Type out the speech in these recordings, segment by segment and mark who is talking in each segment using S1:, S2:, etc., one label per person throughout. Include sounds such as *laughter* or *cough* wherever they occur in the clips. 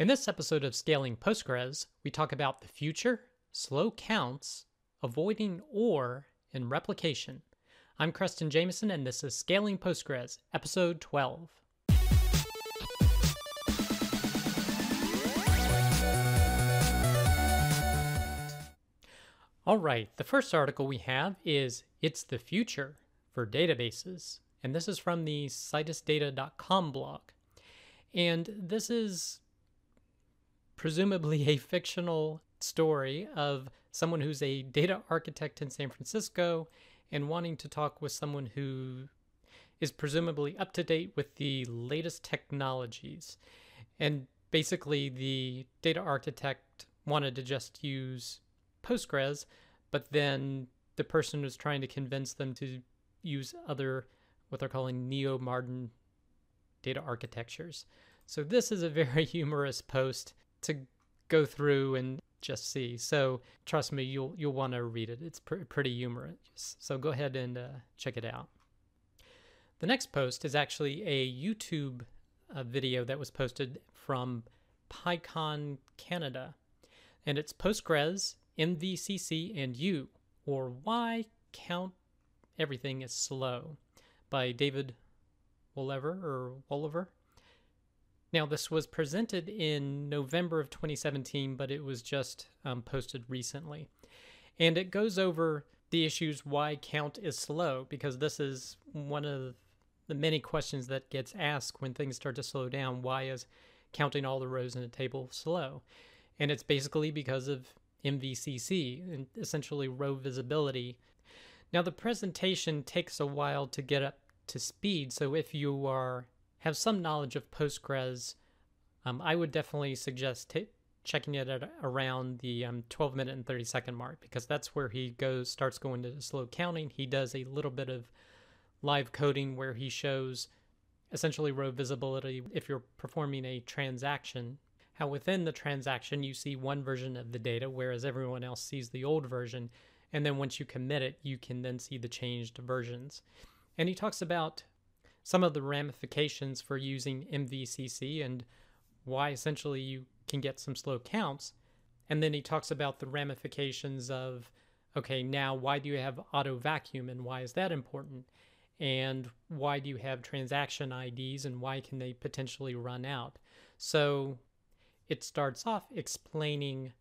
S1: In this episode of Scaling Postgres, we talk about the future, slow counts, avoiding OR, and replication. I'm Creston Jamison, and this is Scaling Postgres, episode 12. All right, the first article we have is It's the Future for Databases, and this is from the citusdata.com blog. And this is presumably a fictional story of someone who's a data architect in San Francisco and wanting to talk with someone who is presumably up to date with the latest technologies. And basically, the data architect wanted to just use Postgres, but then the person was trying to convince them to use other, what they're calling neo modern data architectures. So, this is a very *laughs* humorous post to go through and just see. So trust me, you'll you'll want to read it. It's pr- pretty humorous. So go ahead and uh, check it out. The next post is actually a YouTube uh, video that was posted from PyCon Canada, and it's Postgres, MVCC, and you, or why count everything is slow, by David Wolever or Wollever. Now, this was presented in November of 2017, but it was just um, posted recently. And it goes over the issues why count is slow, because this is one of the many questions that gets asked when things start to slow down. Why is counting all the rows in a table slow? And it's basically because of MVCC, and essentially row visibility. Now, the presentation takes a while to get up to speed, so if you are have some knowledge of Postgres, um, I would definitely suggest t- checking it at around the um, 12 minute and 30 second mark because that's where he goes starts going to slow counting. He does a little bit of live coding where he shows essentially row visibility if you're performing a transaction. How within the transaction you see one version of the data, whereas everyone else sees the old version. And then once you commit it, you can then see the changed versions. And he talks about some of the ramifications for using MVCC and why essentially you can get some slow counts. And then he talks about the ramifications of okay, now why do you have auto vacuum and why is that important? And why do you have transaction IDs and why can they potentially run out? So it starts off explaining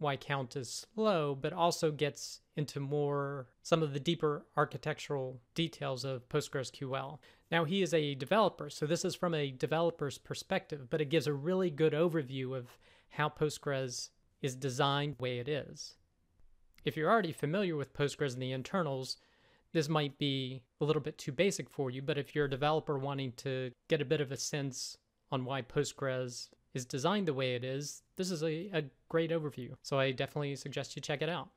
S1: why count is slow, but also gets into more some of the deeper architectural details of PostgreSQL. Now, he is a developer, so this is from a developer's perspective, but it gives a really good overview of how Postgres is designed the way it is. If you're already familiar with Postgres and the internals, this might be a little bit too basic for you, but if you're a developer wanting to get a bit of a sense on why Postgres is designed the way it is, this is a, a great overview. So I definitely suggest you check it out.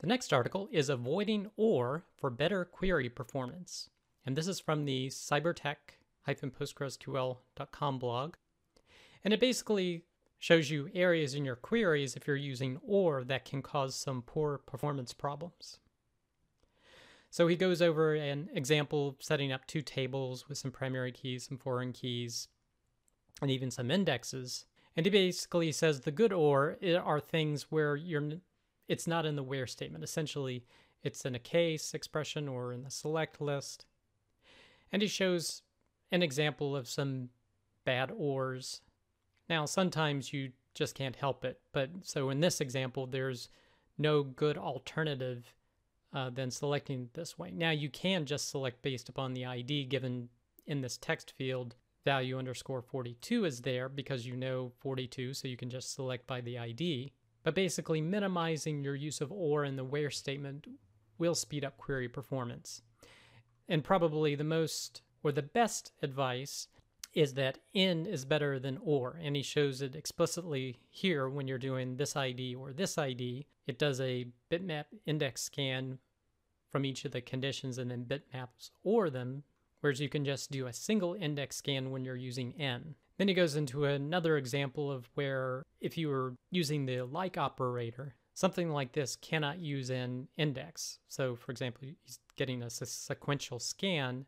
S1: The next article is Avoiding OR for Better Query Performance. And this is from the cybertec-postgresql.com blog. And it basically shows you areas in your queries if you're using OR that can cause some poor performance problems. So he goes over an example setting up two tables with some primary keys, some foreign keys, and even some indexes. And he basically says the good OR are things where you're it's not in the where statement. Essentially, it's in a case expression or in the select list. And he shows an example of some bad ors. Now, sometimes you just can't help it, but so in this example, there's no good alternative uh, than selecting this way. Now, you can just select based upon the ID given in this text field value underscore 42 is there because you know 42, so you can just select by the ID. But basically, minimizing your use of OR in the where statement will speed up query performance. And probably the most or the best advice is that in is better than or. And he shows it explicitly here when you're doing this ID or this ID. It does a bitmap index scan from each of the conditions and then bitmaps or them whereas you can just do a single index scan when you're using n. Then he goes into another example of where if you were using the like operator, something like this cannot use an index. So, for example, he's getting a sequential scan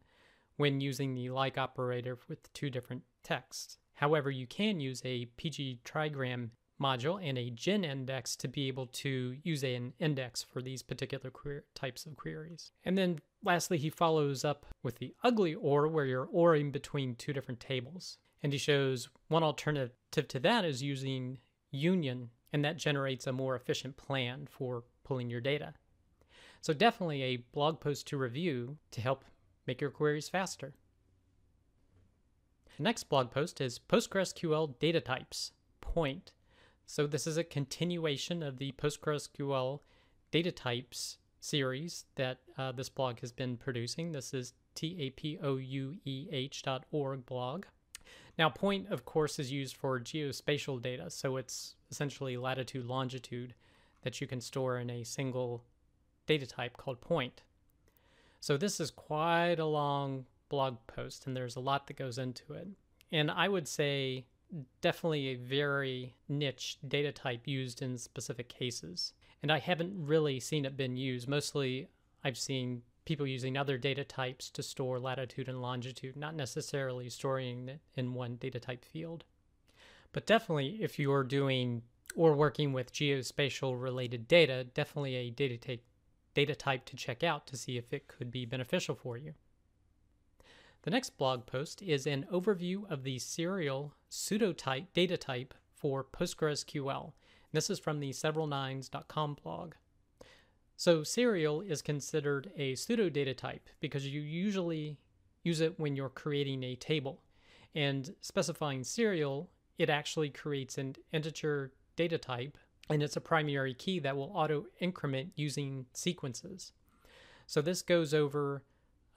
S1: when using the like operator with two different texts. However, you can use a PG trigram module and a GIN index to be able to use an index for these particular types of queries. And then lastly, he follows up with the ugly OR where you're ORing between two different tables. And he shows one alternative to that is using union, and that generates a more efficient plan for pulling your data. So definitely a blog post to review to help make your queries faster. The next blog post is PostgreSQL data types, point. So this is a continuation of the PostgreSQL data types series that uh, this blog has been producing. This is tapoueh.org blog. Now, point, of course, is used for geospatial data, so it's essentially latitude, longitude that you can store in a single data type called point. So this is quite a long blog post, and there's a lot that goes into it. And I would say definitely a very niche data type used in specific cases. And I haven't really seen it been used. Mostly I've seen people using other data types to store latitude and longitude, not necessarily storing it in one data type field. But definitely, if you're doing or working with geospatial related data, definitely a data type, data type to check out to see if it could be beneficial for you. The next blog post is an overview of the serial pseudotype data type for PostgreSQL. This is from the severalnines.com blog. So serial is considered a pseudo data type because you usually use it when you're creating a table. And specifying serial, it actually creates an integer data type and it's a primary key that will auto increment using sequences. So this goes over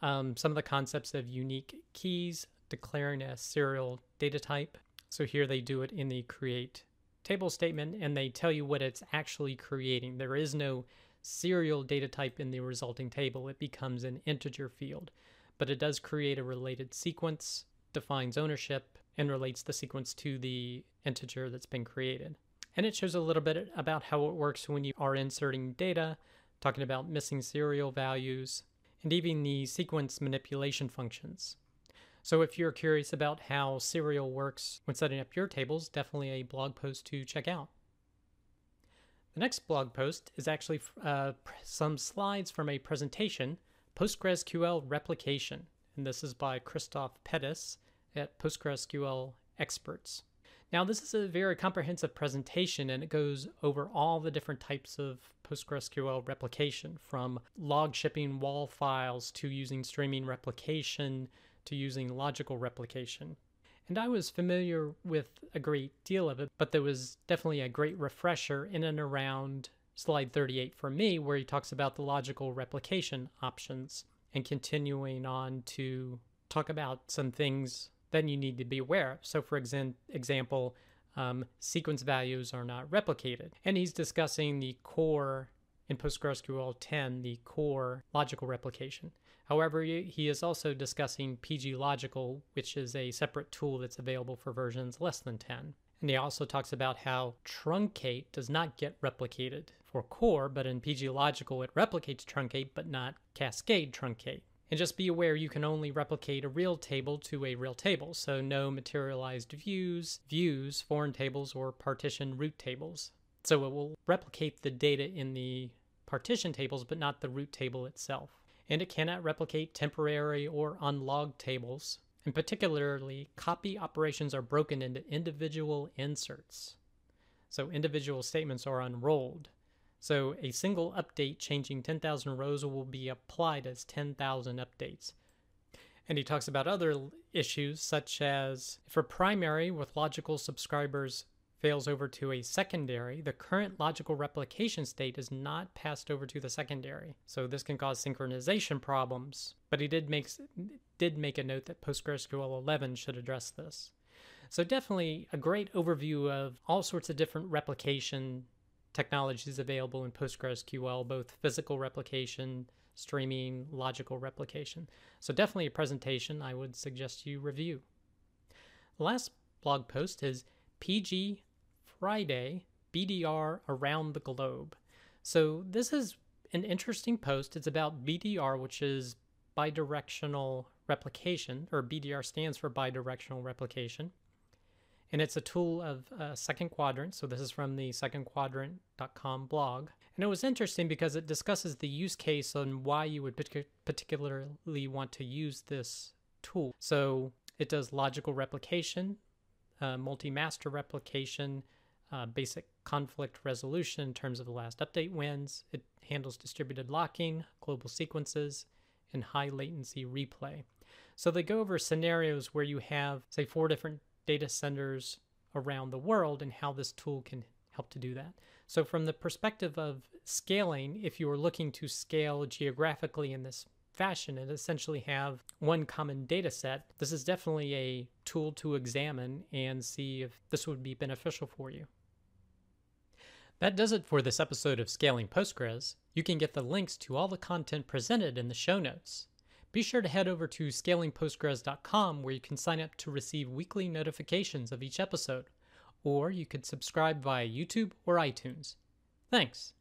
S1: um, some of the concepts of unique keys, declaring a serial data type. So here they do it in the create table statement and they tell you what it's actually creating. There is no serial data type in the resulting table, it becomes an integer field. But it does create a related sequence, defines ownership, and relates the sequence to the integer that's been created. And it shows a little bit about how it works when you are inserting data, talking about missing serial values, and even the sequence manipulation functions. So if you're curious about how serial works when setting up your tables, definitely a blog post to check out. The next blog post is actually uh, some slides from a presentation, PostgreSQL Replication. And this is by Christophe Pettus at PostgreSQL Experts. Now, this is a very comprehensive presentation and it goes over all the different types of PostgreSQL replication from log shipping WAL files to using streaming replication to using logical replication and I was familiar with a great deal of it, but there was definitely a great refresher in and around slide 38 for me, where he talks about the logical replication options and continuing on to talk about some things that you need to be aware of. So, for example, um, sequence values are not replicated. And he's discussing the core in PostgreSQL 10, the core logical replication. However, he is also discussing PG Logical, which is a separate tool that's available for versions less than 10. And he also talks about how truncate does not get replicated for core, but in PG Logical it replicates truncate but not cascade truncate. And just be aware you can only replicate a real table to a real table, so no materialized views, views, foreign tables, or partition root tables. So it will replicate the data in the partition tables, but not the root table itself and it cannot replicate temporary or unlogged tables. And particularly, copy operations are broken into individual inserts. So individual statements are unrolled. So a single update changing 10,000 rows will be applied as 10,000 updates. And he talks about other issues, such as a primary with logical subscribers fails over to a secondary, the current logical replication state is not passed over to the secondary. So this can cause synchronization problems, but he did make, did make a note that PostgreSQL 11 should address this. So definitely a great overview of all sorts of different replication technologies available in PostgreSQL, both physical replication, streaming, logical replication. So definitely a presentation I would suggest you review. The last blog post is PG Friday BDR around the globe. So this is an interesting post. It's about BDR, which is bidirectional replication, or BDR stands for bidirectional replication. and it's a tool of uh, Second Quadrant. So this is from the secondquadrant.com blog. And it was interesting because it discusses the use case on why you would particularly want to use this tool. So it does logical replication, uh, multi-master replication, uh, basic conflict resolution in terms of the last update wins. It handles distributed locking, global sequences, and high latency replay. So they go over scenarios where you have, say, four different data centers around the world and how this tool can help to do that. So, from the perspective of scaling, if you are looking to scale geographically in this fashion and essentially have one common data set, this is definitely a tool to examine and see if this would be beneficial for you. That does it for this episode of Scaling Postgres. You can get the links to all the content presented in the show notes. Be sure to head over to scalingpostgres.com where you can sign up to receive weekly notifications of each episode, or you could subscribe via YouTube or iTunes. Thanks.